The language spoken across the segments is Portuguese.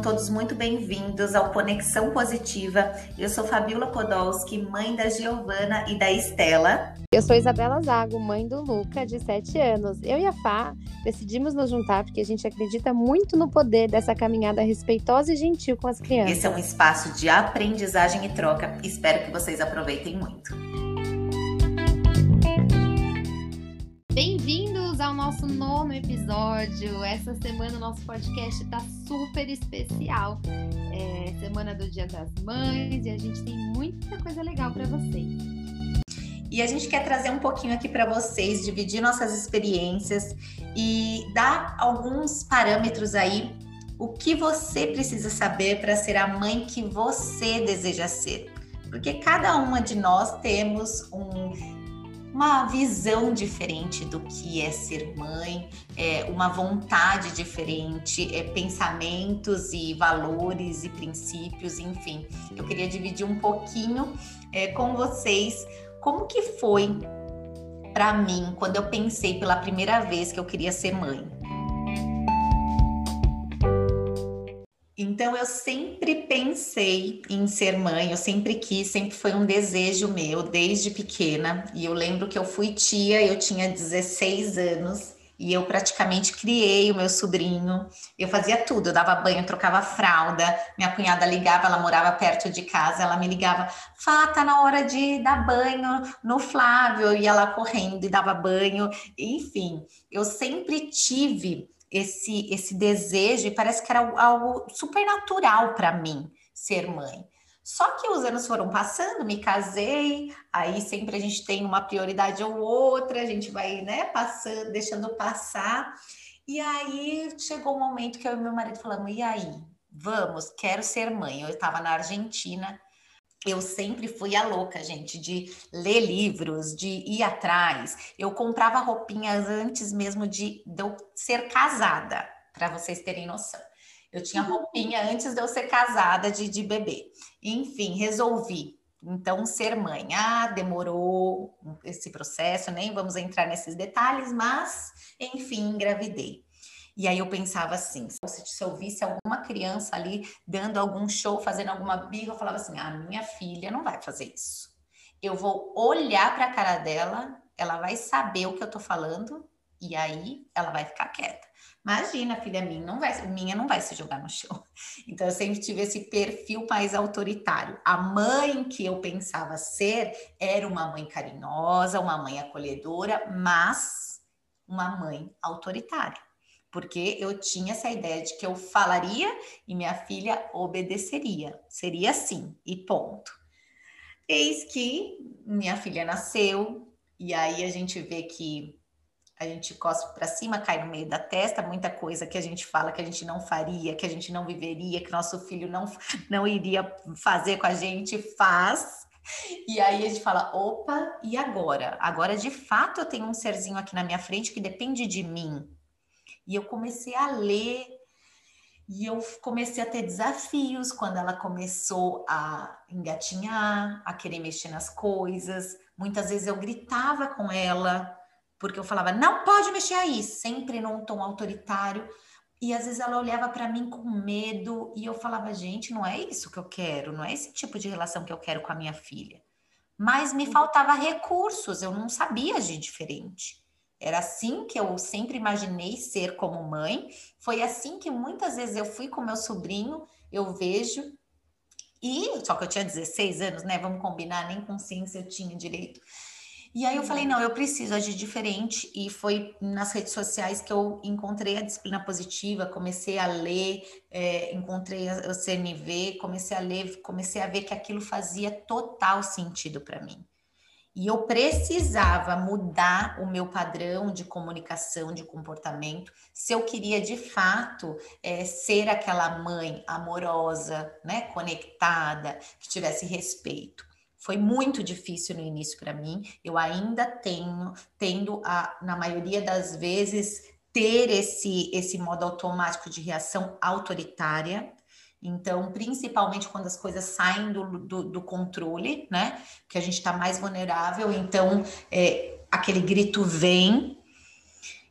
Sejam todos muito bem-vindos ao Conexão Positiva. Eu sou Fabiola Podolski, mãe da Giovana e da Estela. Eu sou Isabela Zago, mãe do Luca, de 7 anos. Eu e a Fá decidimos nos juntar porque a gente acredita muito no poder dessa caminhada respeitosa e gentil com as crianças. Esse é um espaço de aprendizagem e troca. Espero que vocês aproveitem muito. Bem-vindos ao nosso nono episódio. Essa semana o nosso podcast está super especial. É semana do Dia das Mães e a gente tem muita coisa legal para vocês. E a gente quer trazer um pouquinho aqui para vocês, dividir nossas experiências e dar alguns parâmetros aí o que você precisa saber para ser a mãe que você deseja ser. Porque cada uma de nós temos um uma visão diferente do que é ser mãe, é, uma vontade diferente, é, pensamentos e valores e princípios, enfim. Eu queria dividir um pouquinho é, com vocês como que foi para mim quando eu pensei pela primeira vez que eu queria ser mãe. Então eu sempre pensei em ser mãe, eu sempre quis, sempre foi um desejo meu desde pequena. E eu lembro que eu fui tia, eu tinha 16 anos e eu praticamente criei o meu sobrinho. Eu fazia tudo, eu dava banho, trocava fralda. Minha cunhada ligava, ela morava perto de casa, ela me ligava: "Fá, tá na hora de dar banho no Flávio". Eu ia lá correndo e dava banho. Enfim, eu sempre tive esse, esse desejo e parece que era algo super natural para mim ser mãe. Só que os anos foram passando, me casei, aí sempre a gente tem uma prioridade ou outra, a gente vai, né, passando, deixando passar. E aí chegou o um momento que eu e meu marido falamos: e aí? Vamos, quero ser mãe. Eu estava na Argentina, eu sempre fui a louca, gente, de ler livros, de ir atrás. Eu comprava roupinhas antes mesmo de, de eu ser casada, para vocês terem noção. Eu tinha uhum. roupinha antes de eu ser casada, de, de bebê. Enfim, resolvi. Então, ser mãe. Ah, demorou esse processo, nem vamos entrar nesses detalhes, mas, enfim, engravidei. E aí eu pensava assim, se eu visse alguma criança ali dando algum show, fazendo alguma birra, eu falava assim: "Ah, minha filha não vai fazer isso. Eu vou olhar para a cara dela, ela vai saber o que eu tô falando e aí ela vai ficar quieta. Imagina, filha minha, não vai, minha não vai se jogar no chão. Então eu sempre tive esse perfil mais autoritário. A mãe que eu pensava ser era uma mãe carinhosa, uma mãe acolhedora, mas uma mãe autoritária porque eu tinha essa ideia de que eu falaria e minha filha obedeceria. Seria assim, e ponto. Eis que minha filha nasceu, e aí a gente vê que a gente cospe para cima, cai no meio da testa, muita coisa que a gente fala que a gente não faria, que a gente não viveria, que nosso filho não, não iria fazer com a gente, faz. E aí a gente fala: opa, e agora? Agora de fato eu tenho um serzinho aqui na minha frente que depende de mim e eu comecei a ler e eu comecei a ter desafios quando ela começou a engatinhar, a querer mexer nas coisas. Muitas vezes eu gritava com ela, porque eu falava, não pode mexer aí, sempre num tom autoritário. E às vezes ela olhava para mim com medo e eu falava, gente, não é isso que eu quero, não é esse tipo de relação que eu quero com a minha filha. Mas me faltava recursos, eu não sabia agir diferente. Era assim que eu sempre imaginei ser como mãe. Foi assim que muitas vezes eu fui com meu sobrinho, eu vejo. E só que eu tinha 16 anos, né? Vamos combinar, nem consciência eu tinha direito. E aí eu falei, não, eu preciso agir diferente. E foi nas redes sociais que eu encontrei a disciplina positiva, comecei a ler, é, encontrei o CNV, comecei a ler, comecei a ver que aquilo fazia total sentido para mim. E eu precisava mudar o meu padrão de comunicação, de comportamento, se eu queria de fato é, ser aquela mãe amorosa, né, conectada, que tivesse respeito. Foi muito difícil no início para mim. Eu ainda tenho, tendo a, na maioria das vezes, ter esse, esse modo automático de reação autoritária, então, principalmente quando as coisas saem do, do, do controle, né? Que a gente está mais vulnerável, então é, aquele grito vem.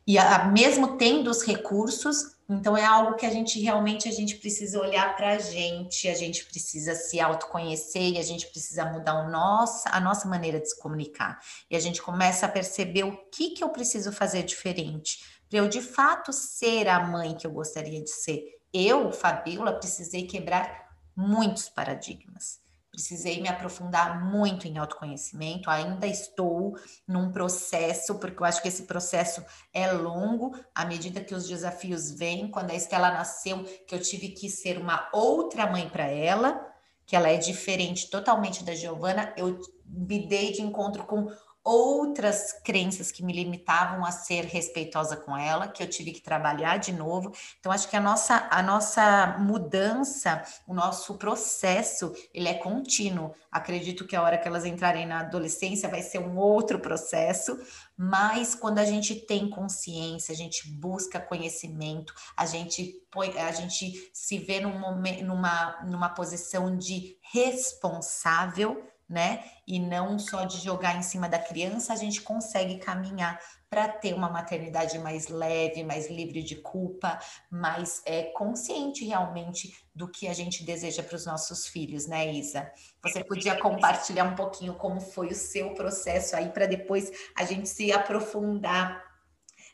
e a, mesmo tendo os recursos, então é algo que a gente realmente a gente precisa olhar para a gente, a gente precisa se autoconhecer e a gente precisa mudar o nosso, a nossa maneira de se comunicar. E a gente começa a perceber o que, que eu preciso fazer diferente para eu de fato ser a mãe que eu gostaria de ser. Eu, Fabiola, precisei quebrar muitos paradigmas. Precisei me aprofundar muito em autoconhecimento, ainda estou num processo, porque eu acho que esse processo é longo, à medida que os desafios vêm. Quando a Estela nasceu, que eu tive que ser uma outra mãe para ela, que ela é diferente totalmente da Giovana, eu me dei de encontro com outras crenças que me limitavam a ser respeitosa com ela, que eu tive que trabalhar de novo. Então acho que a nossa a nossa mudança, o nosso processo, ele é contínuo. Acredito que a hora que elas entrarem na adolescência vai ser um outro processo, mas quando a gente tem consciência, a gente busca conhecimento, a gente põe, a gente se vê num momento, numa numa posição de responsável né? E não só de jogar em cima da criança, a gente consegue caminhar para ter uma maternidade mais leve, mais livre de culpa, mais é, consciente realmente do que a gente deseja para os nossos filhos, né, Isa? Você podia compartilhar um pouquinho como foi o seu processo aí para depois a gente se aprofundar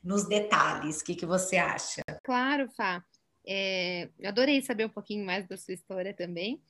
nos detalhes. O que, que você acha? Claro, Fá. É, adorei saber um pouquinho mais da sua história também.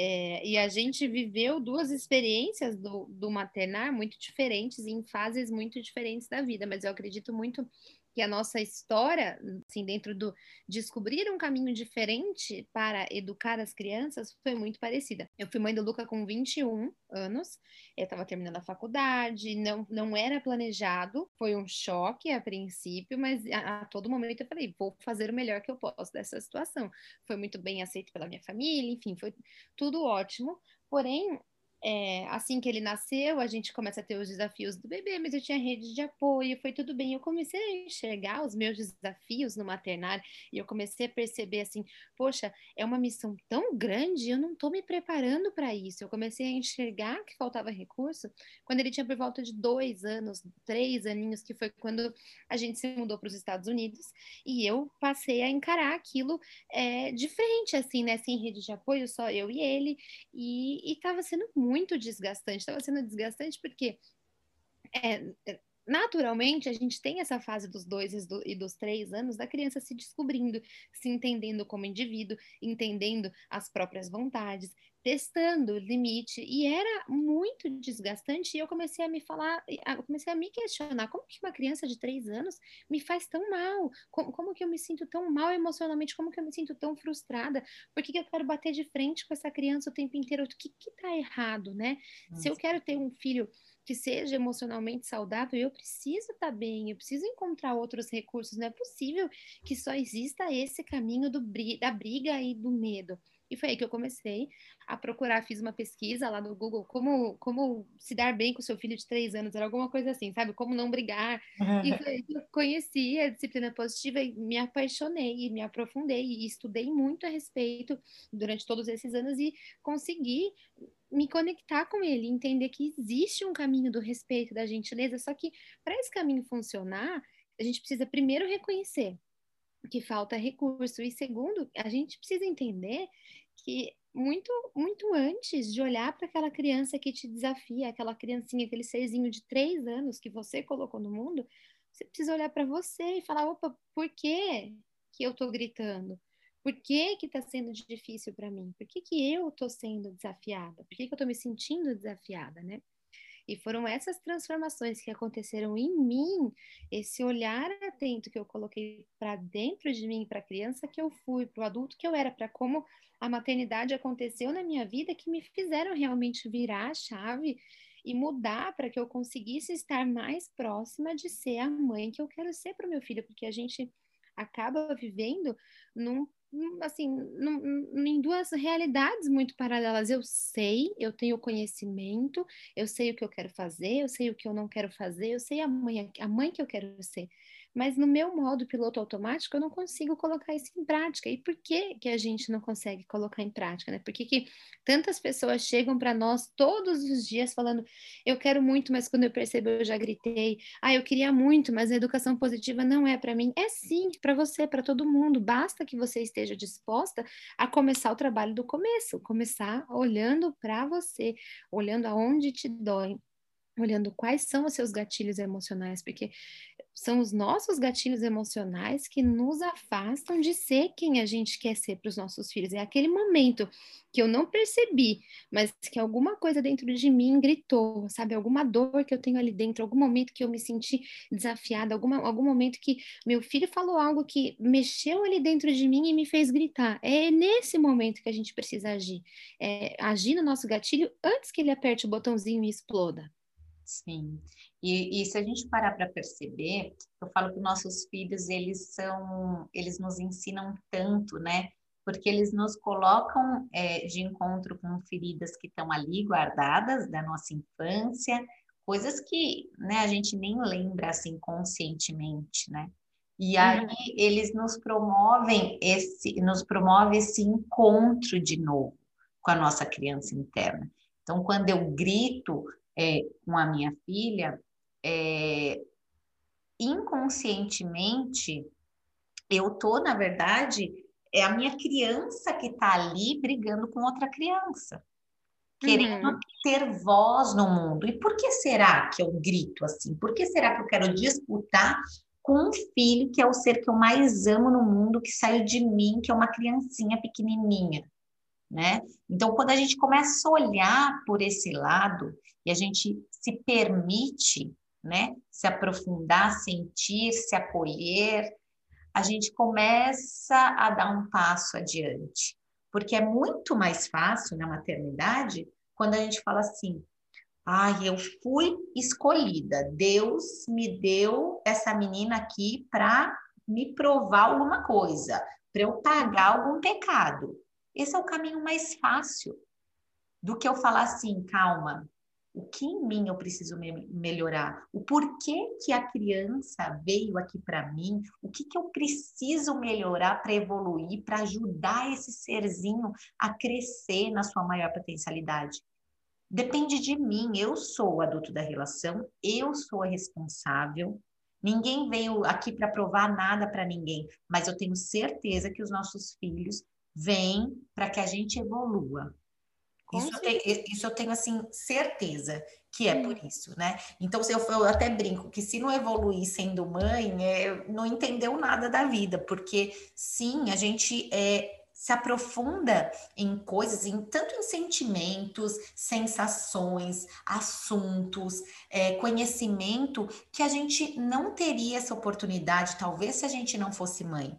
É, e a gente viveu duas experiências do, do maternar muito diferentes, em fases muito diferentes da vida, mas eu acredito muito que a nossa história, assim, dentro do descobrir um caminho diferente para educar as crianças, foi muito parecida. Eu fui mãe do Luca com 21 anos, eu estava terminando a faculdade, não, não era planejado, foi um choque a princípio, mas a, a, todo momento eu falei, vou fazer o melhor que eu posso dessa situação. Foi muito bem aceito pela minha família, enfim, foi tudo ótimo. Porém, é, assim que ele nasceu, a gente começa a ter os desafios do bebê, mas eu tinha rede de apoio, foi tudo bem. Eu comecei a enxergar os meus desafios no maternário e eu comecei a perceber assim: poxa, é uma missão tão grande, eu não estou me preparando para isso. Eu comecei a enxergar que faltava recurso quando ele tinha por volta de dois anos, três aninhos, que foi quando a gente se mudou para os Estados Unidos e eu passei a encarar aquilo é, de frente, assim, né? Sem rede de apoio, só eu e ele, e estava sendo muito muito desgastante. Estava sendo desgastante porque é, é, naturalmente a gente tem essa fase dos dois e dos três anos da criança se descobrindo, se entendendo como indivíduo, entendendo as próprias vontades, testando o limite e era muito desgastante e eu comecei a me falar, eu comecei a me questionar como que uma criança de três anos me faz tão mal, como, como que eu me sinto tão mal emocionalmente, como que eu me sinto tão frustrada, por que, que eu quero bater de frente com essa criança o tempo inteiro, o que que tá errado, né? Nossa. Se eu quero ter um filho que seja emocionalmente saudável, eu preciso estar tá bem, eu preciso encontrar outros recursos, não é possível que só exista esse caminho do, da briga e do medo. E foi aí que eu comecei a procurar, fiz uma pesquisa lá no Google, como, como se dar bem com seu filho de três anos, era alguma coisa assim, sabe? Como não brigar. E foi aí que eu conheci a disciplina positiva e me apaixonei, e me aprofundei, e estudei muito a respeito durante todos esses anos e consegui me conectar com ele, entender que existe um caminho do respeito, da gentileza, só que para esse caminho funcionar, a gente precisa primeiro reconhecer que falta recurso. E segundo, a gente precisa entender que muito, muito antes de olhar para aquela criança que te desafia, aquela criancinha, aquele serzinho de três anos que você colocou no mundo, você precisa olhar para você e falar: opa, por que, que eu estou gritando? Por que que está sendo difícil para mim? Por que, que eu estou sendo desafiada? Por que, que eu estou me sentindo desafiada, né? E foram essas transformações que aconteceram em mim, esse olhar atento que eu coloquei para dentro de mim, para a criança que eu fui, para o adulto que eu era, para como a maternidade aconteceu na minha vida, que me fizeram realmente virar a chave e mudar para que eu conseguisse estar mais próxima de ser a mãe que eu quero ser para o meu filho, porque a gente acaba vivendo num assim, em duas realidades muito paralelas. Eu sei, eu tenho conhecimento, eu sei o que eu quero fazer, eu sei o que eu não quero fazer, eu sei a mãe, a mãe que eu quero ser. Mas no meu modo piloto automático eu não consigo colocar isso em prática. E por que que a gente não consegue colocar em prática, né? Por que, que tantas pessoas chegam para nós todos os dias falando: eu quero muito, mas quando eu percebo eu já gritei. Ah, eu queria muito, mas a educação positiva não é para mim. É sim, para você, para todo mundo. Basta que você esteja disposta a começar o trabalho do começo, começar olhando para você, olhando aonde te dói, olhando quais são os seus gatilhos emocionais, porque são os nossos gatilhos emocionais que nos afastam de ser quem a gente quer ser para os nossos filhos. É aquele momento que eu não percebi, mas que alguma coisa dentro de mim gritou, sabe? Alguma dor que eu tenho ali dentro, algum momento que eu me senti desafiada, alguma, algum momento que meu filho falou algo que mexeu ali dentro de mim e me fez gritar. É nesse momento que a gente precisa agir. É, agir no nosso gatilho antes que ele aperte o botãozinho e exploda. Sim. E, e, se a gente parar para perceber, eu falo que nossos filhos, eles são, eles nos ensinam tanto, né? Porque eles nos colocam é, de encontro com feridas que estão ali guardadas da nossa infância, coisas que né, a gente nem lembra assim conscientemente, né? E aí uhum. eles nos promovem esse, nos promove esse encontro de novo com a nossa criança interna. Então, quando eu grito, é, com a minha filha, é, inconscientemente, eu tô, na verdade, é a minha criança que está ali brigando com outra criança, querendo uhum. ter voz no mundo. E por que será que eu grito assim? Por que será que eu quero disputar com um filho que é o ser que eu mais amo no mundo, que saiu de mim, que é uma criancinha pequenininha? Né? Então, quando a gente começa a olhar por esse lado e a gente se permite, né, se aprofundar, sentir, se acolher, a gente começa a dar um passo adiante. Porque é muito mais fácil na maternidade quando a gente fala assim: ai, eu fui escolhida, Deus me deu essa menina aqui para me provar alguma coisa, para eu pagar algum pecado. Esse é o caminho mais fácil do que eu falar assim, calma, o que em mim eu preciso me melhorar? O porquê que a criança veio aqui para mim? O que, que eu preciso melhorar para evoluir, para ajudar esse serzinho a crescer na sua maior potencialidade? Depende de mim, eu sou o adulto da relação, eu sou a responsável. Ninguém veio aqui para provar nada para ninguém, mas eu tenho certeza que os nossos filhos vem para que a gente evolua. Isso eu, tenho, isso eu, tenho, assim, certeza que é por isso, né? Então, eu, eu até brinco que se não evoluir sendo mãe, é, não entendeu nada da vida, porque sim, a gente é, se aprofunda em coisas, em, tanto em sentimentos, sensações, assuntos, é, conhecimento, que a gente não teria essa oportunidade, talvez se a gente não fosse mãe.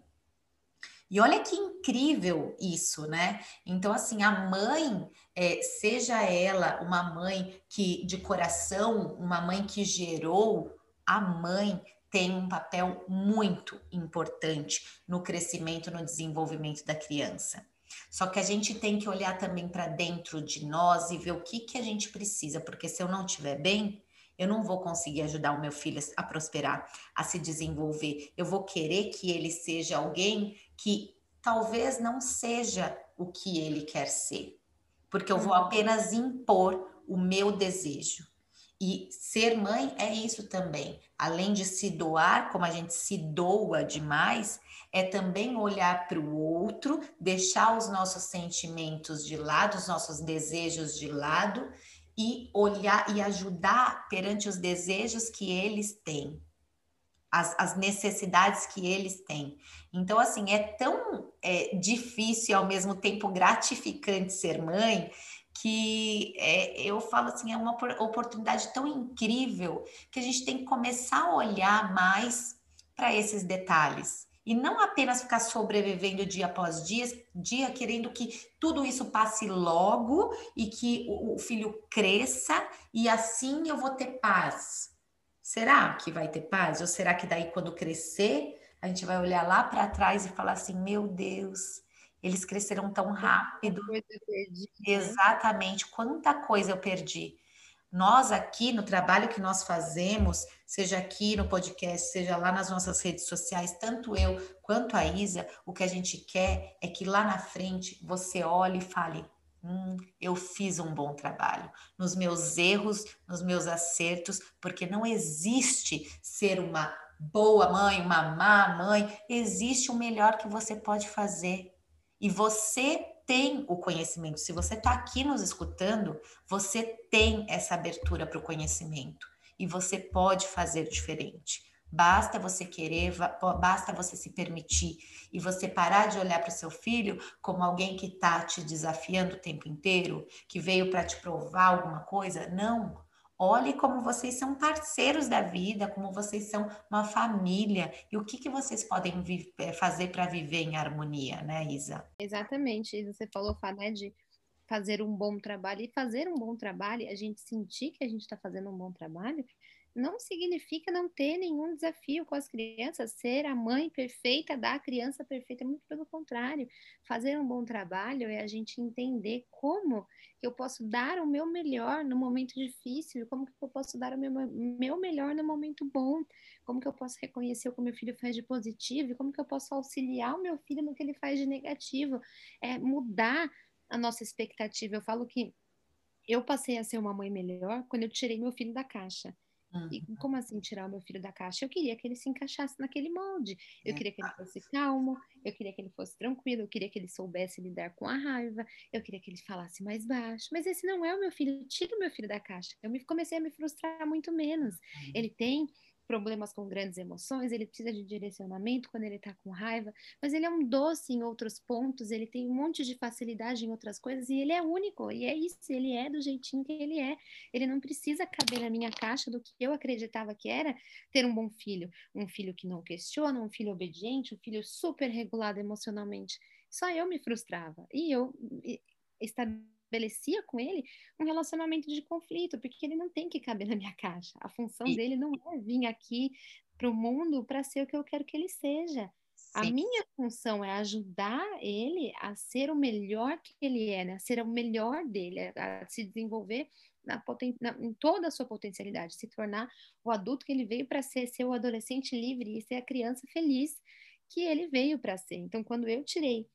E olha que incrível isso, né? Então, assim, a mãe, é, seja ela uma mãe que de coração, uma mãe que gerou, a mãe tem um papel muito importante no crescimento, no desenvolvimento da criança. Só que a gente tem que olhar também para dentro de nós e ver o que, que a gente precisa, porque se eu não estiver bem, eu não vou conseguir ajudar o meu filho a prosperar, a se desenvolver. Eu vou querer que ele seja alguém que talvez não seja o que ele quer ser, porque eu vou uhum. apenas impor o meu desejo. E ser mãe é isso também. Além de se doar, como a gente se doa demais, é também olhar para o outro, deixar os nossos sentimentos de lado, os nossos desejos de lado e olhar e ajudar perante os desejos que eles têm, as, as necessidades que eles têm. Então, assim, é tão é, difícil e ao mesmo tempo gratificante ser mãe que é, eu falo assim, é uma oportunidade tão incrível que a gente tem que começar a olhar mais para esses detalhes e não apenas ficar sobrevivendo dia após dia, dia querendo que tudo isso passe logo e que o, filho cresça e assim eu vou ter paz. Será que vai ter paz? Ou será que daí quando crescer, a gente vai olhar lá para trás e falar assim: meu Deus, eles cresceram tão rápido. Perdi, né? Exatamente, quanta coisa eu perdi. Nós aqui no trabalho que nós fazemos, seja aqui no podcast, seja lá nas nossas redes sociais, tanto eu quanto a Isa, o que a gente quer é que lá na frente você olhe e fale: Hum, eu fiz um bom trabalho nos meus erros, nos meus acertos, porque não existe ser uma boa mãe, uma má mãe, existe o melhor que você pode fazer. E você tem o conhecimento. Se você está aqui nos escutando, você tem essa abertura para o conhecimento e você pode fazer diferente. Basta você querer, basta você se permitir e você parar de olhar para o seu filho como alguém que está te desafiando o tempo inteiro, que veio para te provar alguma coisa. Não. Olhe como vocês são parceiros da vida, como vocês são uma família e o que, que vocês podem eh, fazer para viver em harmonia, né, Isa? Exatamente. Você falou, Fá, né, de fazer um bom trabalho e fazer um bom trabalho, a gente sentir que a gente está fazendo um bom trabalho, não significa não ter nenhum desafio com as crianças, ser a mãe perfeita da criança perfeita, muito pelo contrário. Fazer um bom trabalho é a gente entender como eu posso dar o meu melhor no momento difícil, como que eu posso dar o meu, meu melhor no momento bom, como que eu posso reconhecer o que meu filho faz de positivo, como que eu posso auxiliar o meu filho no que ele faz de negativo, é mudar a nossa expectativa. Eu falo que eu passei a ser uma mãe melhor quando eu tirei meu filho da caixa. Uhum. E como assim tirar o meu filho da caixa? Eu queria que ele se encaixasse naquele molde. Eu é. queria que ele fosse calmo, eu queria que ele fosse tranquilo, eu queria que ele soubesse lidar com a raiva, eu queria que ele falasse mais baixo. Mas esse não é o meu filho. Tira o meu filho da caixa. Eu me, comecei a me frustrar muito menos. Uhum. Ele tem problemas com grandes emoções, ele precisa de direcionamento quando ele está com raiva, mas ele é um doce em outros pontos, ele tem um monte de facilidade em outras coisas e ele é único, e é isso, ele é do jeitinho que ele é. Ele não precisa caber na minha caixa do que eu acreditava que era ter um bom filho, um filho que não questiona, um filho obediente, um filho super regulado emocionalmente. Só eu me frustrava e eu estabeleci estabelecia com ele um relacionamento de conflito, porque ele não tem que caber na minha caixa. A função e... dele não é vir aqui para o mundo para ser o que eu quero que ele seja. Sim. A minha função é ajudar ele a ser o melhor que ele é, né? a ser o melhor dele, a, se desenvolver na na, em toda a sua potencialidade, se tornar o adulto que ele veio para ser, ser o adolescente livre e ser a criança feliz que ele veio para ser. Então, quando eu tirei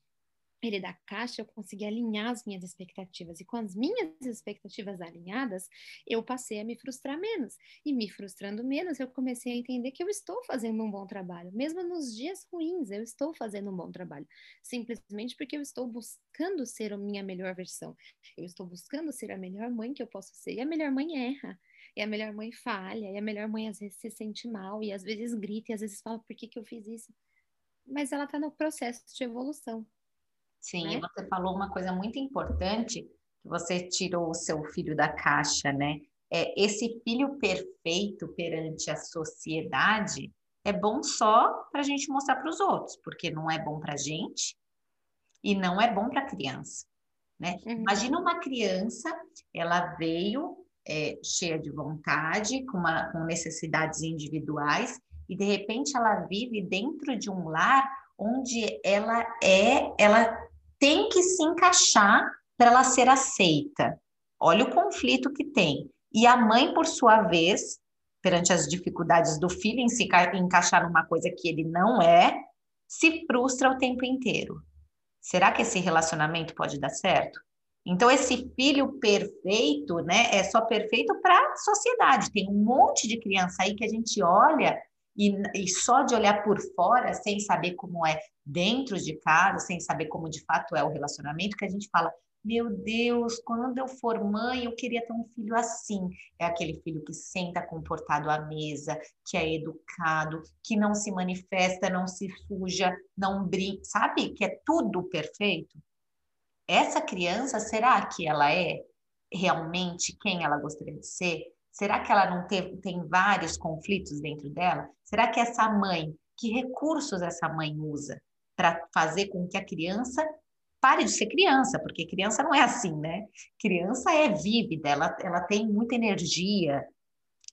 ele da caixa, eu consegui alinhar as minhas expectativas. E com as minhas expectativas alinhadas, eu passei a me frustrar menos. E me frustrando menos, eu comecei a entender que eu estou fazendo um bom trabalho. Mesmo nos dias ruins, eu estou fazendo um bom trabalho. Simplesmente porque eu estou buscando ser a minha melhor versão. Eu estou buscando ser a melhor mãe que eu posso ser. E a melhor mãe erra. E a melhor mãe falha. E a melhor mãe às vezes se sente mal. E às vezes grita. E às vezes fala, por que, que eu fiz isso? Mas ela está no processo de evolução. Sim, né? e você falou uma coisa muito importante, que você tirou o seu filho da caixa, né? É, esse filho perfeito perante a sociedade é bom só para a gente mostrar para os outros, porque não é bom para a gente e não é bom para a criança. Né? Uhum. Imagina uma criança, ela veio é, cheia de vontade, com, uma, com necessidades individuais, e de repente ela vive dentro de um lar onde ela é, ela tem que se encaixar para ela ser aceita. Olha o conflito que tem. E a mãe, por sua vez, perante as dificuldades do filho em se encaixar numa coisa que ele não é, se frustra o tempo inteiro. Será que esse relacionamento pode dar certo? Então, esse filho perfeito, né, é só perfeito para a sociedade. Tem um monte de criança aí que a gente olha e, e só de olhar por fora, sem saber como é dentro de casa, sem saber como de fato é o relacionamento, que a gente fala, meu Deus, quando eu for mãe, eu queria ter um filho assim. É aquele filho que senta comportado à mesa, que é educado, que não se manifesta, não se suja, não brinca, sabe? Que é tudo perfeito. Essa criança, será que ela é realmente quem ela gostaria de ser? Será que ela não tem, vários conflitos dentro dela? Será que essa mãe, que recursos essa mãe usa para fazer com que a criança pare de ser criança? Porque criança não é assim, né? Criança é vívida, ela, ela tem muita energia,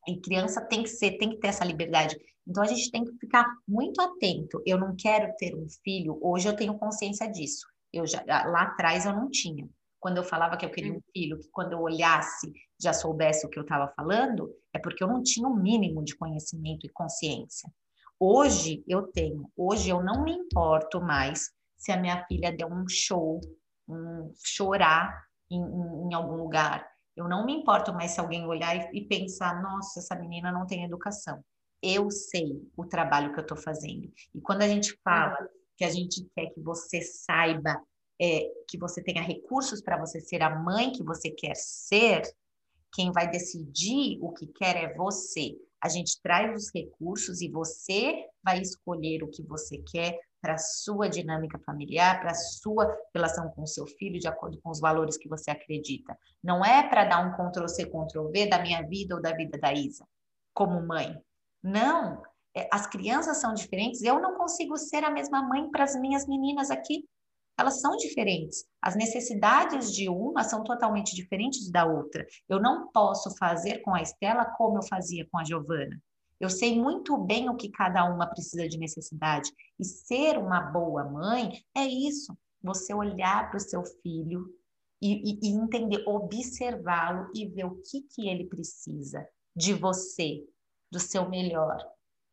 e criança tem que ser, tem que ter essa liberdade. Então a gente tem que ficar muito atento. Eu não quero ter um filho, hoje eu tenho consciência disso. Eu já lá atrás eu não tinha. Quando eu falava que eu queria um filho, que quando eu olhasse já soubesse o que eu estava falando, é porque eu não tinha o um mínimo de conhecimento e consciência. Hoje eu tenho, hoje eu não me importo mais se a minha filha der um show, um chorar em, em, em algum lugar. Eu não me importo mais se alguém olhar e, e pensar, nossa, essa menina não tem educação. Eu sei o trabalho que eu estou fazendo. E quando a gente fala que a gente quer que você saiba, é, que você tenha recursos para você ser a mãe que você quer ser, quem vai decidir o que quer é você. A gente traz os recursos e você vai escolher o que você quer para sua dinâmica familiar, para sua relação com o seu filho, de acordo com os valores que você acredita. Não é para dar um Ctrl-C, Ctrl-V da minha vida ou da vida da Isa, como mãe. Não. É, as crianças são diferentes. Eu não consigo ser a mesma mãe para as minhas meninas aqui elas são diferentes. As necessidades de uma são totalmente diferentes da outra. Eu não posso fazer com a Estela como eu fazia com a Giovana. Eu sei muito bem o que cada uma precisa de necessidade. E ser uma boa mãe é isso. Você olhar para o seu filho e, e, e entender, observá-lo e ver o que, que ele precisa de você, do seu melhor.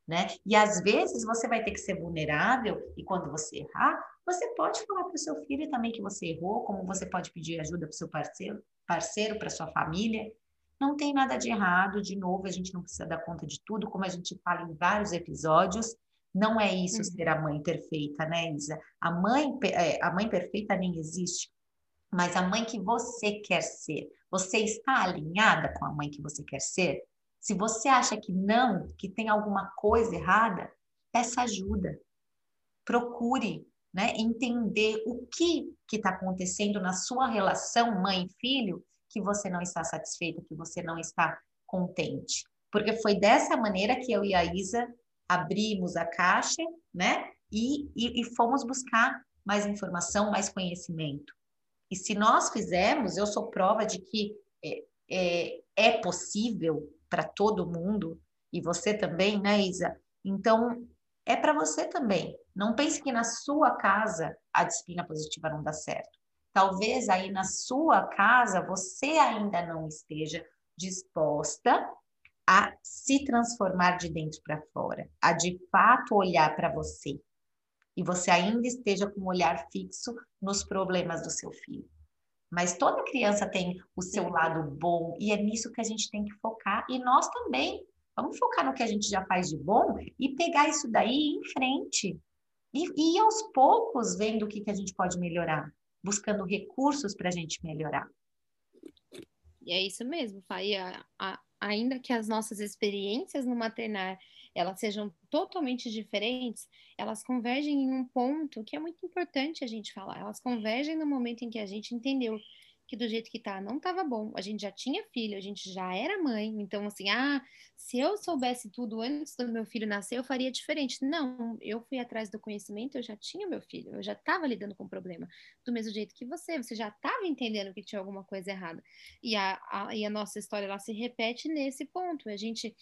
Né? E às vezes você vai ter que ser vulnerável e quando você errar, você pode falar para o seu filho também que você errou, como você pode pedir ajuda para o seu parceiro, parceiro para sua família. Não tem nada de errado, de novo, a gente não precisa dar conta de tudo, como a gente fala em vários episódios. Não é isso uhum. ser a mãe perfeita, né, Isa? A mãe, é, a mãe perfeita nem existe, mas a mãe que você quer ser. Você está alinhada com a mãe que você quer ser? Se você acha que não, que tem alguma coisa errada, peça ajuda. Procure né? Entender o que está acontecendo na sua relação mãe-filho que você não está satisfeita, que você não está contente. Porque foi dessa maneira que eu e a Isa abrimos a caixa, né? E, e, e fomos buscar mais informação, mais conhecimento. E se nós fizermos, eu sou prova de que é, é, é possível para todo mundo, e você também, né, Isa? Então, é para você também. Não pense que na sua casa a disciplina positiva não dá certo. Talvez aí na sua casa você ainda não esteja disposta a se transformar de dentro para fora, a de fato olhar para você. E você ainda esteja com um olhar fixo nos problemas do seu filho. Mas toda criança tem o seu lado bom e é nisso que a gente tem que focar e nós também. Vamos focar no que a gente já faz de bom e pegar isso daí em frente. E, e aos poucos vendo o que, que a gente pode melhorar, buscando recursos para a gente melhorar. E é isso mesmo, Faia. Ainda que as nossas experiências no maternar elas sejam totalmente diferentes, elas convergem em um ponto que é muito importante a gente falar. Elas convergem no momento em que a gente entendeu que do jeito que tá não estava bom. A gente já tinha filho, a gente já era mãe. Então, assim, ah, se eu soubesse tudo antes do meu filho nascer, eu faria diferente. Não, eu fui atrás do conhecimento, eu já tinha meu filho, eu já estava lidando com o problema. Do mesmo jeito que você, você já estava entendendo que tinha alguma coisa errada. E a, a, e a nossa história, ela se repete nesse ponto. A gente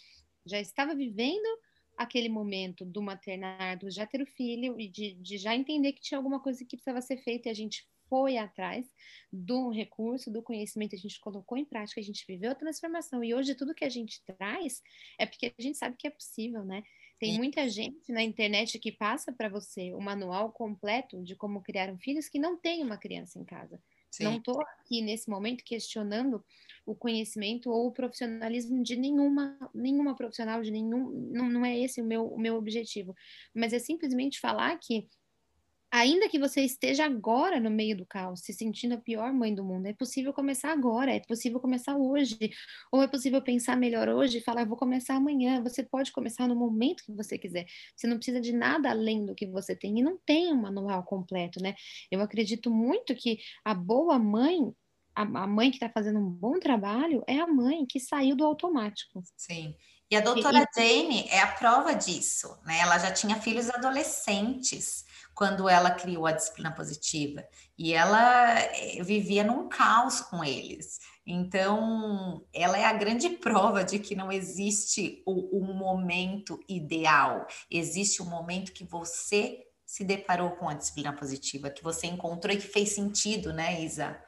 já estava vivendo aquele momento do maternar, do já ter o filho e de, de já entender que tinha alguma coisa que precisava ser feita e a gente foi atrás do recurso, do conhecimento, a gente colocou em prática, a gente viveu a transformação. E hoje tudo que a gente traz é porque a gente sabe que é possível, né? Tem muita gente na internet que passa para você o manual completo de como criar um filho que não tem uma criança em casa. Sim. Não estou aqui nesse momento questionando o conhecimento ou o profissionalismo de nenhuma, nenhuma profissional, de nenhum. Não, não é esse o meu, o meu objetivo. Mas é simplesmente falar que ainda que você esteja agora no meio do caos, se sentindo a pior mãe do mundo, é possível começar agora, é possível começar hoje, ou é possível pensar melhor hoje e falar, vou começar amanhã. Você pode começar no momento que você quiser. Você não precisa de nada além do que você tem e não tem um manual completo, né? Eu acredito muito que a boa mãe a mãe que está fazendo um bom trabalho é a mãe que saiu do automático. Sim. E a doutora e, Jane é a prova disso, né? Ela já tinha filhos adolescentes quando ela criou a disciplina positiva. E ela eh, vivia num caos com eles. Então, ela é a grande prova de que não existe o, um momento ideal. Existe um momento que você se deparou com a disciplina positiva, que você encontrou e que fez sentido, né, Isa?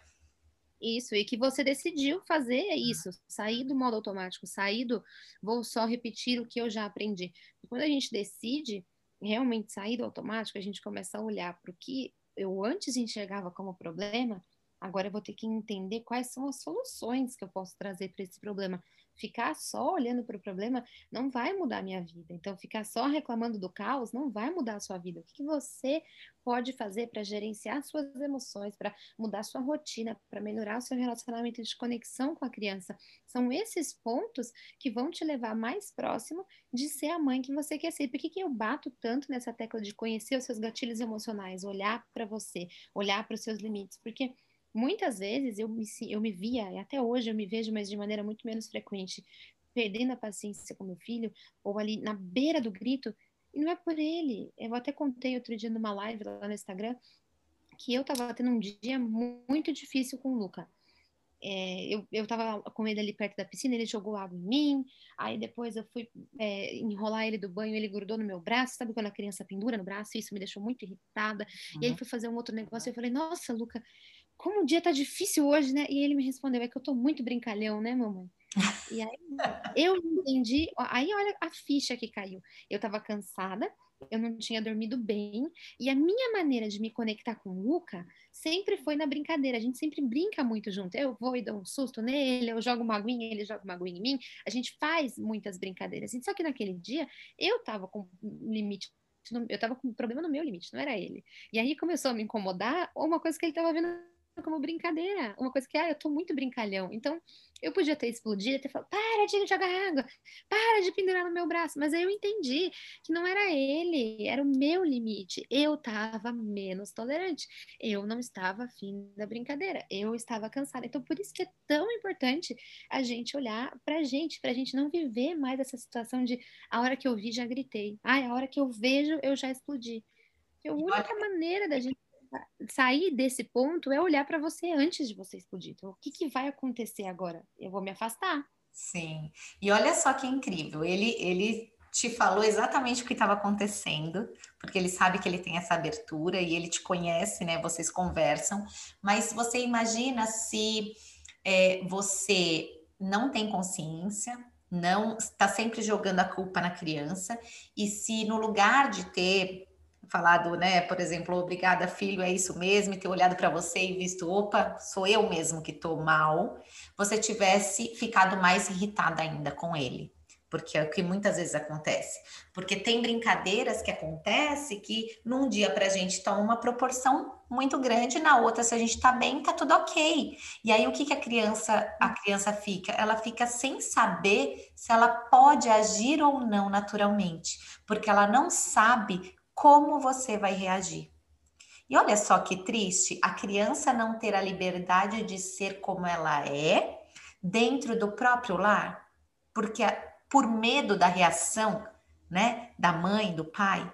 Isso, e que você decidiu fazer isso, sair do modo automático, sair do vou só repetir o que eu já aprendi. E quando a gente decide realmente sair do automático, a gente começa a olhar para o que eu antes enxergava como problema, agora eu vou ter que entender quais são as soluções que eu posso trazer para esse problema ficar só olhando para o problema não vai mudar a minha vida. Então, ficar só reclamando do caos não vai mudar a sua vida. O que, que você pode fazer para gerenciar suas emoções, para mudar sua rotina, para melhorar o seu relacionamento de conexão com a criança? São esses pontos que vão te levar mais próximo de ser a mãe que você quer ser. Por que, que eu bato tanto nessa tecla de conhecer os seus gatilhos emocionais, olhar para você, olhar para os seus limites? Porque muitas vezes eu me, eu me via, e até hoje eu me vejo, mas de maneira muito menos frequente, perdendo a paciência com meu filho, ou ali na beira do grito, e não é por ele. Eu até contei outro dia numa live lá no Instagram que eu tava tendo um dia muito difícil com o Luca. É, eu, eu tava com ele ali perto da piscina, ele jogou água em mim, aí depois eu fui é, enrolar ele do banho, ele grudou no meu braço, sabe quando a criança pendura no braço? Isso me deixou muito irritada. Uhum. E aí foi fazer um outro negócio, eu falei, nossa, Luca, como o dia tá difícil hoje, né? E ele me respondeu, é que eu tô muito brincalhão, né, mamãe? E aí eu entendi, aí olha a ficha que caiu. Eu tava cansada, eu não tinha dormido bem, e a minha maneira de me conectar com o Luca sempre foi na brincadeira. A gente sempre brinca muito junto. Eu vou e dou um susto nele, eu jogo uma aguinha, ele joga uma aguinha em mim. A gente faz muitas brincadeiras. Só que naquele dia eu tava com limite eu tava com problema no meu limite, não era ele. E aí começou a me incomodar uma coisa que ele tava vendo como brincadeira, uma coisa que, ah, eu tô muito brincalhão. Então, eu podia ter explodido, ter falado, para de jogar água, para de pendurar no meu braço. Mas aí eu entendi que não era ele, era o meu limite. Eu tava menos tolerante. Eu não estava afim da brincadeira. Eu estava cansada. Então, por isso que é tão importante a gente olhar pra gente, pra gente não viver mais essa situação de a hora que eu vi, já gritei. Ai, a hora que eu vejo, eu já explodi. a única maneira da gente sair desse ponto é olhar para você antes de você explodir. Então, o que, que vai acontecer agora? Eu vou me afastar. Sim. E olha só que incrível. Ele, ele te falou exatamente o que estava acontecendo, porque ele sabe que ele tem essa abertura e ele te conhece, né? Vocês conversam. Mas você imagina se é, você não tem consciência, não está sempre jogando a culpa na criança, e se no lugar de ter falado, né, por exemplo, obrigada filho, é isso mesmo, e ter olhado para você e visto, opa, sou eu mesmo que estou mal, você tivesse ficado mais irritada ainda com ele. Porque é o que muitas vezes acontece. Porque tem brincadeiras que acontece que num dia para a gente toma uma proporção muito grande, na outra, se a gente está bem, tá tudo ok. E aí o que, que a criança a criança fica? Ela fica sem saber se ela pode agir ou não naturalmente, porque ela não sabe como você vai reagir. E olha só que triste a criança não ter a liberdade de ser como ela é dentro do próprio lar, porque por medo da reação, né, da mãe, do pai.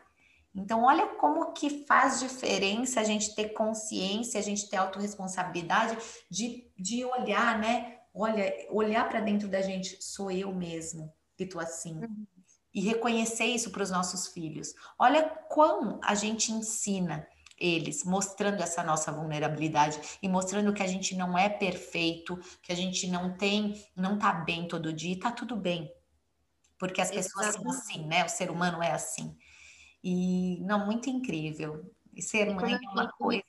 Então, olha como que faz diferença a gente ter consciência, a gente ter autorresponsabilidade de, de olhar, né? Olha, olhar para dentro da gente, sou eu mesmo que tô assim. Uhum e reconhecer isso para os nossos filhos. Olha quão a gente ensina eles, mostrando essa nossa vulnerabilidade e mostrando que a gente não é perfeito, que a gente não tem, não tá bem todo dia, e tá tudo bem. Porque as pessoas são assim, né? O ser humano é assim. E não, muito incrível. E ser mãe é uma coisa.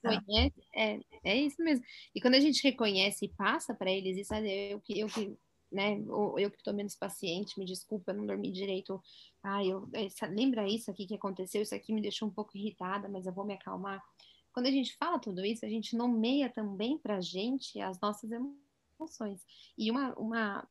É, é isso mesmo. E quando a gente reconhece e passa para eles isso, eu que eu que né? Ou eu que estou menos paciente, me desculpa, eu não dormi direito. Ah, eu, essa, lembra isso aqui que aconteceu? Isso aqui me deixou um pouco irritada, mas eu vou me acalmar. Quando a gente fala tudo isso, a gente nomeia também para a gente as nossas emoções. E uma, uma,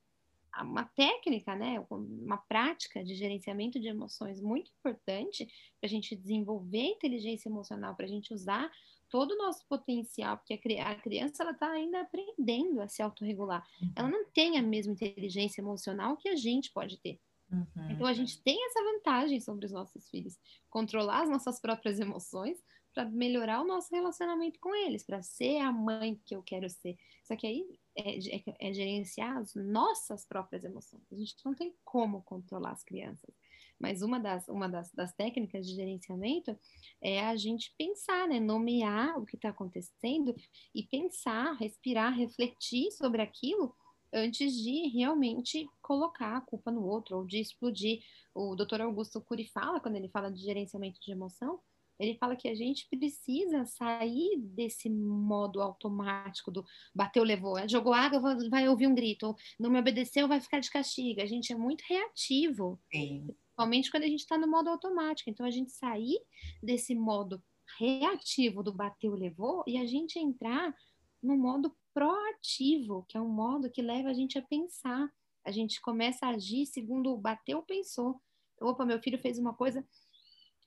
uma técnica, né? Uma prática de gerenciamento de emoções muito importante para a gente desenvolver inteligência emocional, para a gente usar todo o nosso potencial, porque a criança ela está ainda aprendendo a se autorregular. Uhum. Ela não tem a mesma inteligência emocional que a gente pode ter. Uhum. Então a gente tem essa vantagem sobre os nossos filhos, controlar as nossas próprias emoções para melhorar o nosso relacionamento com eles, para ser a mãe que eu quero ser. Só que aí é, é, é, gerenciar as nossas próprias emoções. A gente não tem como controlar as crianças. Mas uma das, uma das, das técnicas de gerenciamento é a gente pensar, né? Nomear o que está acontecendo e pensar, respirar, refletir sobre aquilo antes de realmente colocar a culpa no outro ou de explodir. O doutor Augusto Cury fala, quando ele fala de gerenciamento de emoção, ele fala que a gente precisa sair desse modo automático do bateu, levou, jogou água, vai ouvir um grito, não me obedeceu, vai ficar de castigo. A gente é muito reativo, Sim. Principalmente quando a gente está no modo automático. Então, a gente sair desse modo reativo do bateu, levou, e a gente entrar no modo proativo, que é um modo que leva a gente a pensar. A gente começa a agir segundo o bateu, pensou. Opa, meu filho fez uma coisa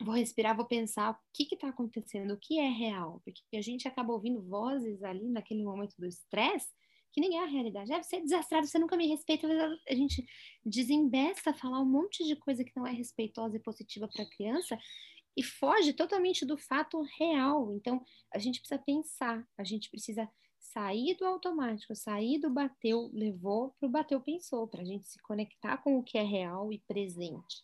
vou respirar, vou pensar o que está acontecendo, o que é real, porque a gente acaba ouvindo vozes ali naquele momento do estresse que nem é a realidade. Ah, você é desastrado, você nunca me respeita. A gente desembesta falar um monte de coisa que não é respeitosa e positiva para a criança e foge totalmente do fato real. Então, a gente precisa pensar, a gente precisa sair do automático, sair do bateu, levou para o bateu, pensou, para a gente se conectar com o que é real e presente.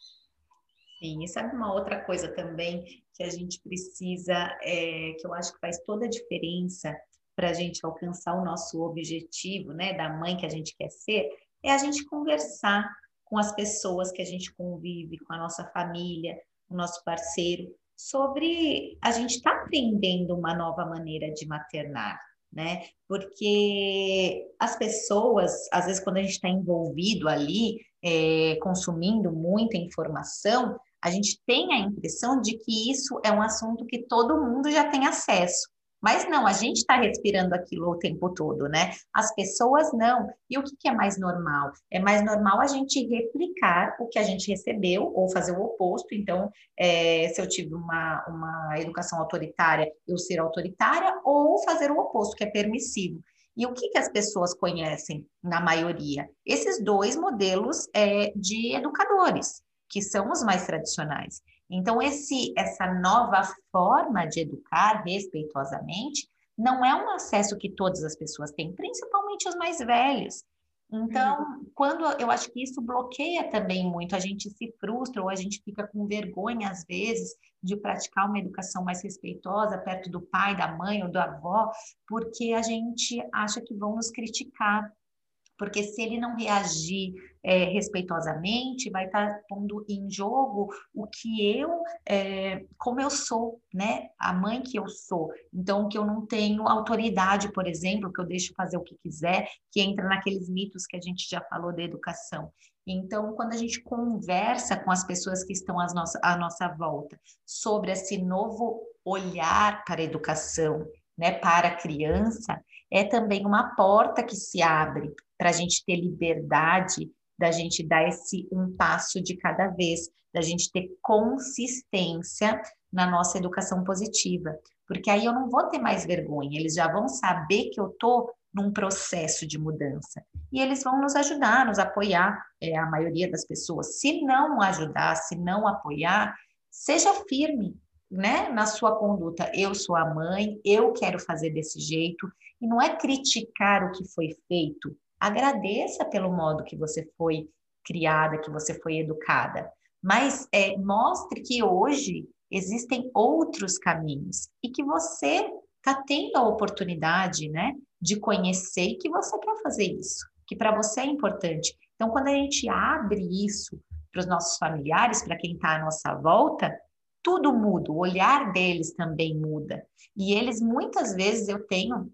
Sim, e sabe uma outra coisa também que a gente precisa, é, que eu acho que faz toda a diferença para a gente alcançar o nosso objetivo, né, da mãe que a gente quer ser, é a gente conversar com as pessoas que a gente convive, com a nossa família, o nosso parceiro, sobre a gente estar tá aprendendo uma nova maneira de maternar, né? Porque as pessoas, às vezes, quando a gente está envolvido ali, é, consumindo muita informação, a gente tem a impressão de que isso é um assunto que todo mundo já tem acesso. Mas não, a gente está respirando aquilo o tempo todo, né? As pessoas não. E o que, que, é mais normal? É mais normal a gente replicar o que a gente recebeu ou fazer o oposto. Então, é, se eu tive uma, uma educação autoritária, eu ser autoritária ou fazer o oposto, que é permissivo. E o que, que as pessoas conhecem, na maioria? Esses dois modelos é, de educadores, que são os mais tradicionais. Então, esse, essa nova forma de educar respeitosamente não é um acesso que todas as pessoas têm, principalmente os mais velhos. Então, uhum. quando eu acho que isso bloqueia também muito, a gente se frustra ou a gente fica com vergonha, às vezes, de praticar uma educação mais respeitosa perto do pai, da mãe ou da avó, porque a gente acha que vão nos criticar porque se ele não reagir é, respeitosamente, vai estar tá pondo em jogo o que eu, é, como eu sou, né? A mãe que eu sou. Então, que eu não tenho autoridade, por exemplo, que eu deixo fazer o que quiser, que entra naqueles mitos que a gente já falou da educação. Então, quando a gente conversa com as pessoas que estão à nossa, à nossa volta sobre esse novo olhar para a educação, né, para a criança, é também uma porta que se abre para a gente ter liberdade da gente dar esse um passo de cada vez, da gente ter consistência na nossa educação positiva, porque aí eu não vou ter mais vergonha, eles já vão saber que eu estou num processo de mudança. E eles vão nos ajudar, nos apoiar, é a maioria das pessoas. Se não ajudar, se não apoiar, seja firme, né, na sua conduta. Eu sou a mãe, eu quero fazer desse jeito, e não é criticar o que foi feito, agradeça pelo modo que você foi criada, que você foi educada, mas é, mostre que hoje existem outros caminhos e que você está tendo a oportunidade, né, de conhecer e que você quer fazer isso, que para você é importante. Então, quando a gente abre isso para os nossos familiares, para quem está à nossa volta, tudo muda, o olhar deles também muda. E eles, muitas vezes, eu tenho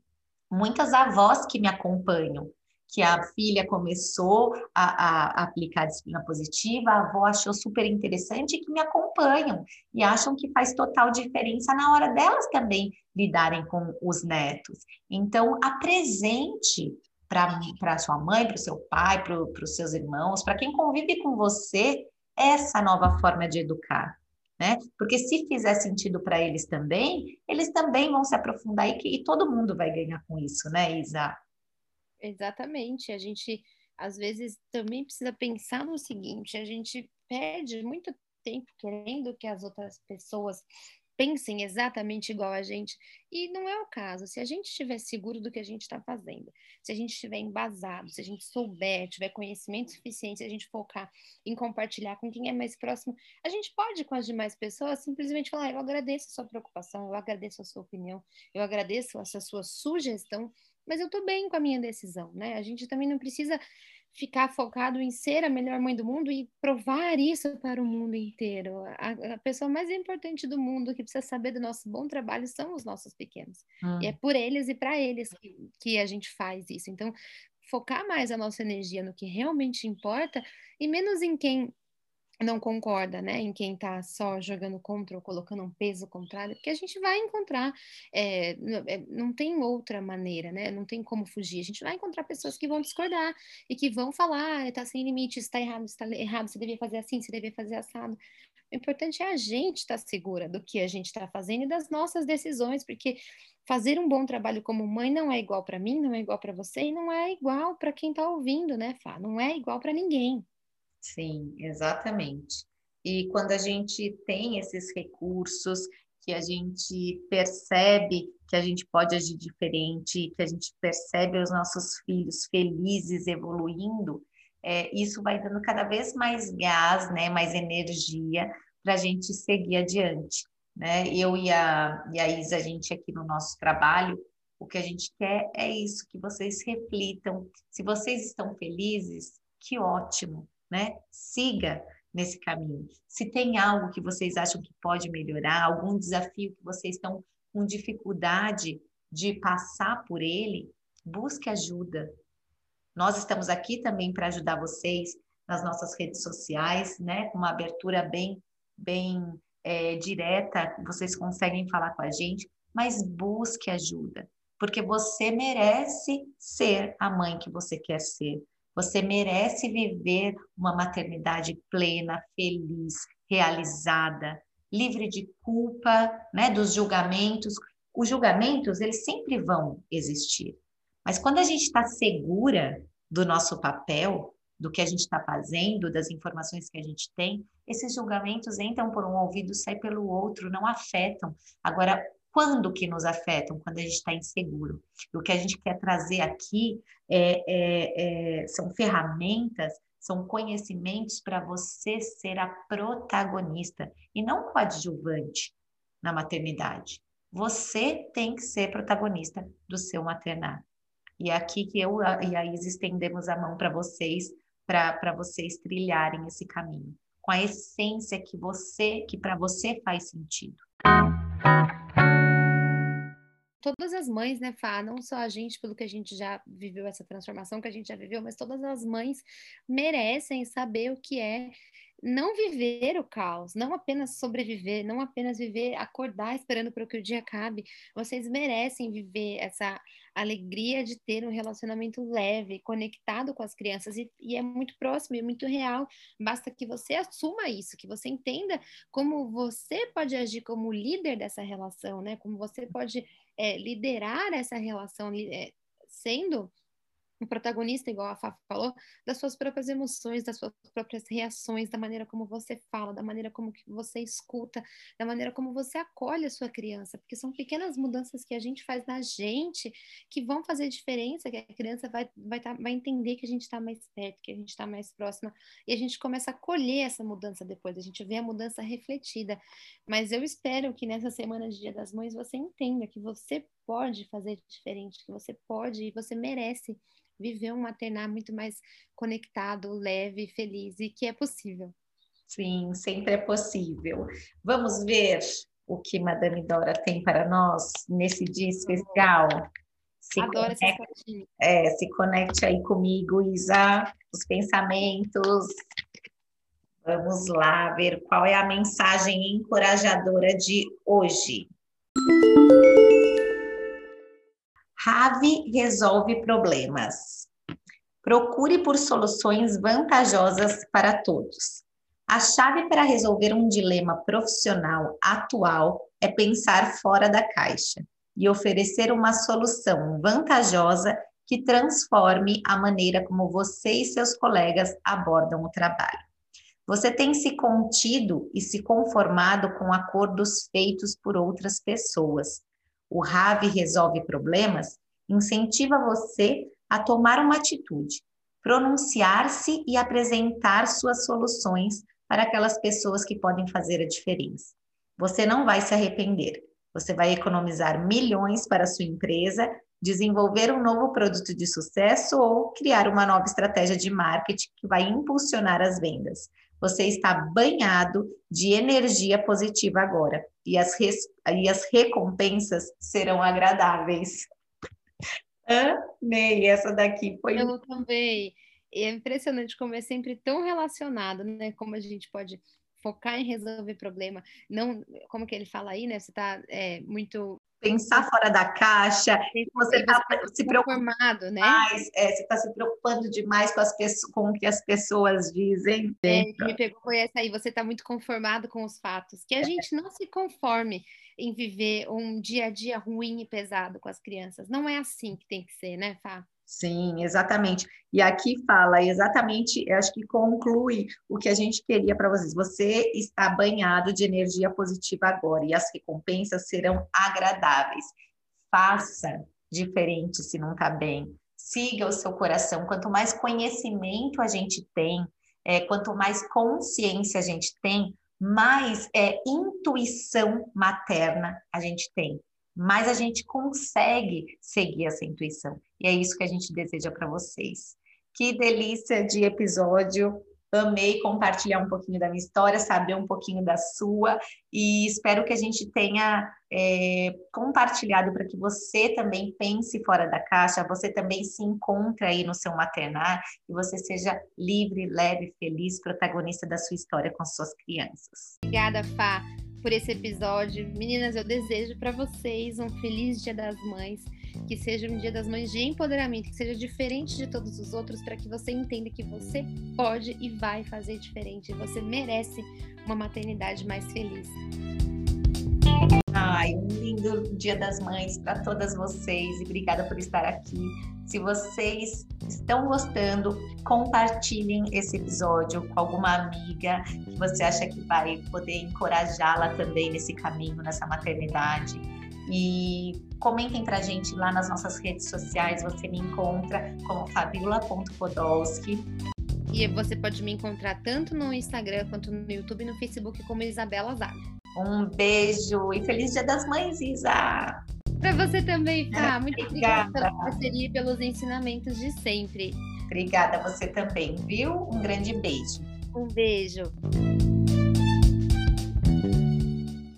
muitas avós que me acompanham, que a filha começou a, a, aplicar a disciplina positiva, a avó achou super interessante e que me acompanham e acham que faz total diferença na hora delas também lidarem com os netos. Então, apresente para sua mãe, para o seu pai, para os seus irmãos, para quem convive com você, essa nova forma de educar né? Porque se fizer sentido para eles também, eles também vão se aprofundar e, e todo mundo vai ganhar com isso, né, Isa? Exatamente. A gente às vezes também precisa pensar no seguinte: a gente perde muito tempo querendo que as outras pessoas pensem exatamente igual a gente. E não é o caso. Se a gente estiver seguro do que a gente está fazendo, se a gente estiver embasado, se a gente souber, tiver conhecimento suficiente, se a gente focar em compartilhar com quem é mais próximo, a gente pode, com as demais pessoas, simplesmente falar: eu agradeço a sua preocupação, eu agradeço a sua opinião, eu agradeço essa sua sugestão, mas eu estou bem com a minha decisão, né? A gente também não precisa ficar focado em ser a melhor mãe do mundo e provar isso para o mundo inteiro. A, a, pessoa mais importante do mundo que precisa saber do nosso bom trabalho são os nossos pequenos. E é hum. por eles e para eles que, que a gente faz isso. Então, focar mais a nossa energia no que realmente importa e menos em quem não concorda, né, em quem está só jogando contra ou colocando um peso contrário, porque a gente vai encontrar, é, não tem outra maneira, né, não tem como fugir, a gente vai encontrar pessoas que vão discordar e que vão falar, está sem limite, está errado, está errado, você devia fazer assim, você devia fazer assado. O importante é a gente estar tá segura do que a gente está fazendo e das nossas decisões, porque fazer um bom trabalho como mãe não é igual para mim, não é igual para você e não é igual para quem está ouvindo, né, Fá? Não é igual para ninguém. Sim, exatamente. E quando a gente tem esses recursos, que a gente percebe que a gente pode agir diferente, que a gente percebe os nossos filhos felizes evoluindo, é, isso vai dando cada vez mais gás, né, mais energia para a gente seguir adiante. Né? Eu e a, e a Isa, a gente aqui no nosso trabalho, o que a gente quer é isso, que vocês reflitam. Se vocês estão felizes, que ótimo né? Siga nesse caminho. Se tem algo que vocês acham que pode melhorar, algum desafio que vocês estão com dificuldade de passar por ele, busque ajuda. Nós estamos aqui também para ajudar vocês nas nossas redes sociais, né? Com uma abertura bem, bem é, direta, vocês conseguem falar com a gente, mas busque ajuda, porque você merece ser a mãe que você quer ser. Você merece viver uma maternidade plena, feliz, realizada, livre de culpa, né, dos julgamentos. Os julgamentos, eles sempre vão existir. Mas quando a gente está segura do nosso papel, do que a gente está fazendo, das informações que a gente tem, esses julgamentos entram por um ouvido, saem pelo outro, não afetam. Agora, quando que nos afetam? Quando a gente está inseguro. O que a gente quer trazer aqui é, é, é, são ferramentas, são conhecimentos para você ser a protagonista e não coadjuvante na maternidade. Você tem que ser protagonista do seu maternar. E é aqui que eu e a Isa estendemos a mão para vocês, para vocês trilharem esse caminho, com a essência que você, que para você faz sentido todas as mães, né, Fá? Não só a gente, pelo que a gente já viveu, essa transformação que a gente já viveu, mas todas as mães merecem saber o que é não viver o caos, não apenas sobreviver, não apenas viver, acordar esperando para que o dia acabe. Vocês merecem viver essa alegria de ter um relacionamento leve, conectado com as crianças e, e é muito próximo, é muito real. Basta que você assuma isso, que você entenda como você pode agir como líder dessa relação, né? Como você pode é, liderar essa relação é, sendo um protagonista, igual a Fá falou, das suas próprias emoções, das suas próprias reações, da maneira como você fala, da maneira como você escuta, da maneira como você acolhe a sua criança, porque são pequenas mudanças que a gente faz na gente que vão fazer diferença, que a criança vai, vai, tá, vai entender que a gente está mais perto, que a gente está mais próxima, e a gente começa a colher essa mudança depois, a gente vê a mudança refletida. Mas eu espero que nessa semana de Dia das Mães você entenda que você pode fazer diferente, que você pode e você merece viver um maternar muito mais conectado, leve, feliz e que é possível. Sim, sempre é possível. Vamos ver o que Madame Dora tem para nós nesse dia especial. Se Adoro conecte, é, se conecte aí comigo, Isa, os pensamentos. Vamos lá ver qual é a mensagem encorajadora de hoje. Rave resolve problemas. Procure por soluções vantajosas para todos. A chave para resolver um dilema profissional atual é pensar fora da caixa e oferecer uma solução vantajosa que transforme a maneira como você e seus colegas abordam o trabalho. Você tem se contido e se conformado com acordos feitos por outras pessoas. O RAV resolve problemas incentiva você a tomar uma atitude, pronunciar-se e apresentar suas soluções para aquelas pessoas que podem fazer a diferença. Você não vai se arrepender. Você vai economizar milhões para a sua empresa, desenvolver um novo produto de sucesso ou criar uma nova estratégia de marketing que vai impulsionar as vendas. Você está banhado de energia positiva agora e as, e as recompensas serão agradáveis. Amei essa daqui. Foi... Eu também. É impressionante como é sempre tão relacionado, né? Como a gente pode focar em resolver problema. Não, como que ele fala aí, né? Você está é, muito pensar fora da caixa, você está se preocupando né? mais, é, você está se preocupando demais com, as pessoas, com o que as pessoas dizem. É, me pegou foi essa aí, você está muito conformado com os fatos, que a é. gente não se conforme em viver um dia a dia ruim e pesado com as crianças. Não é assim que tem que ser, né, Fá? Sim, exatamente. E aqui fala exatamente, acho que conclui o que a gente queria para vocês. Você está banhado de energia positiva agora e as recompensas serão agradáveis. Faça diferente se não está bem. Siga o seu coração. Quanto mais conhecimento a gente tem, é, quanto mais consciência a gente tem, mais é, intuição materna a gente tem mais a gente consegue seguir essa intuição. E é isso que a gente deseja para vocês. Que delícia de episódio! Amei compartilhar um pouquinho da minha história, saber um pouquinho da sua, e espero que a gente tenha é, compartilhado para que você também pense fora da caixa, você também se encontre aí no seu maternar e você seja livre, leve, feliz, protagonista da sua história com suas crianças. Obrigada, Fá por esse episódio. Meninas, eu desejo para vocês um feliz Dia das Mães, que seja um Dia das Mães de empoderamento, que seja diferente de todos os outros, para que você entenda que você pode e vai fazer diferente. Você merece uma maternidade mais feliz. Ai, um lindo Dia das Mães para todas vocês e obrigada por estar aqui. Se vocês estão gostando, compartilhem esse episódio com alguma amiga que você acha que vai poder encorajá-la também nesse caminho, nessa maternidade. E comentem pra gente lá nas nossas redes sociais. Você me encontra como fabiola.podolski. E você pode me encontrar tanto no Instagram quanto no YouTube e no Facebook como Isabela Zaga. Um beijo e feliz Dia das Mães, Isa! Para você também, Fá. Muito obrigada. obrigada pela parceria e pelos ensinamentos de sempre. Obrigada a você também, viu? Um grande beijo. Um beijo.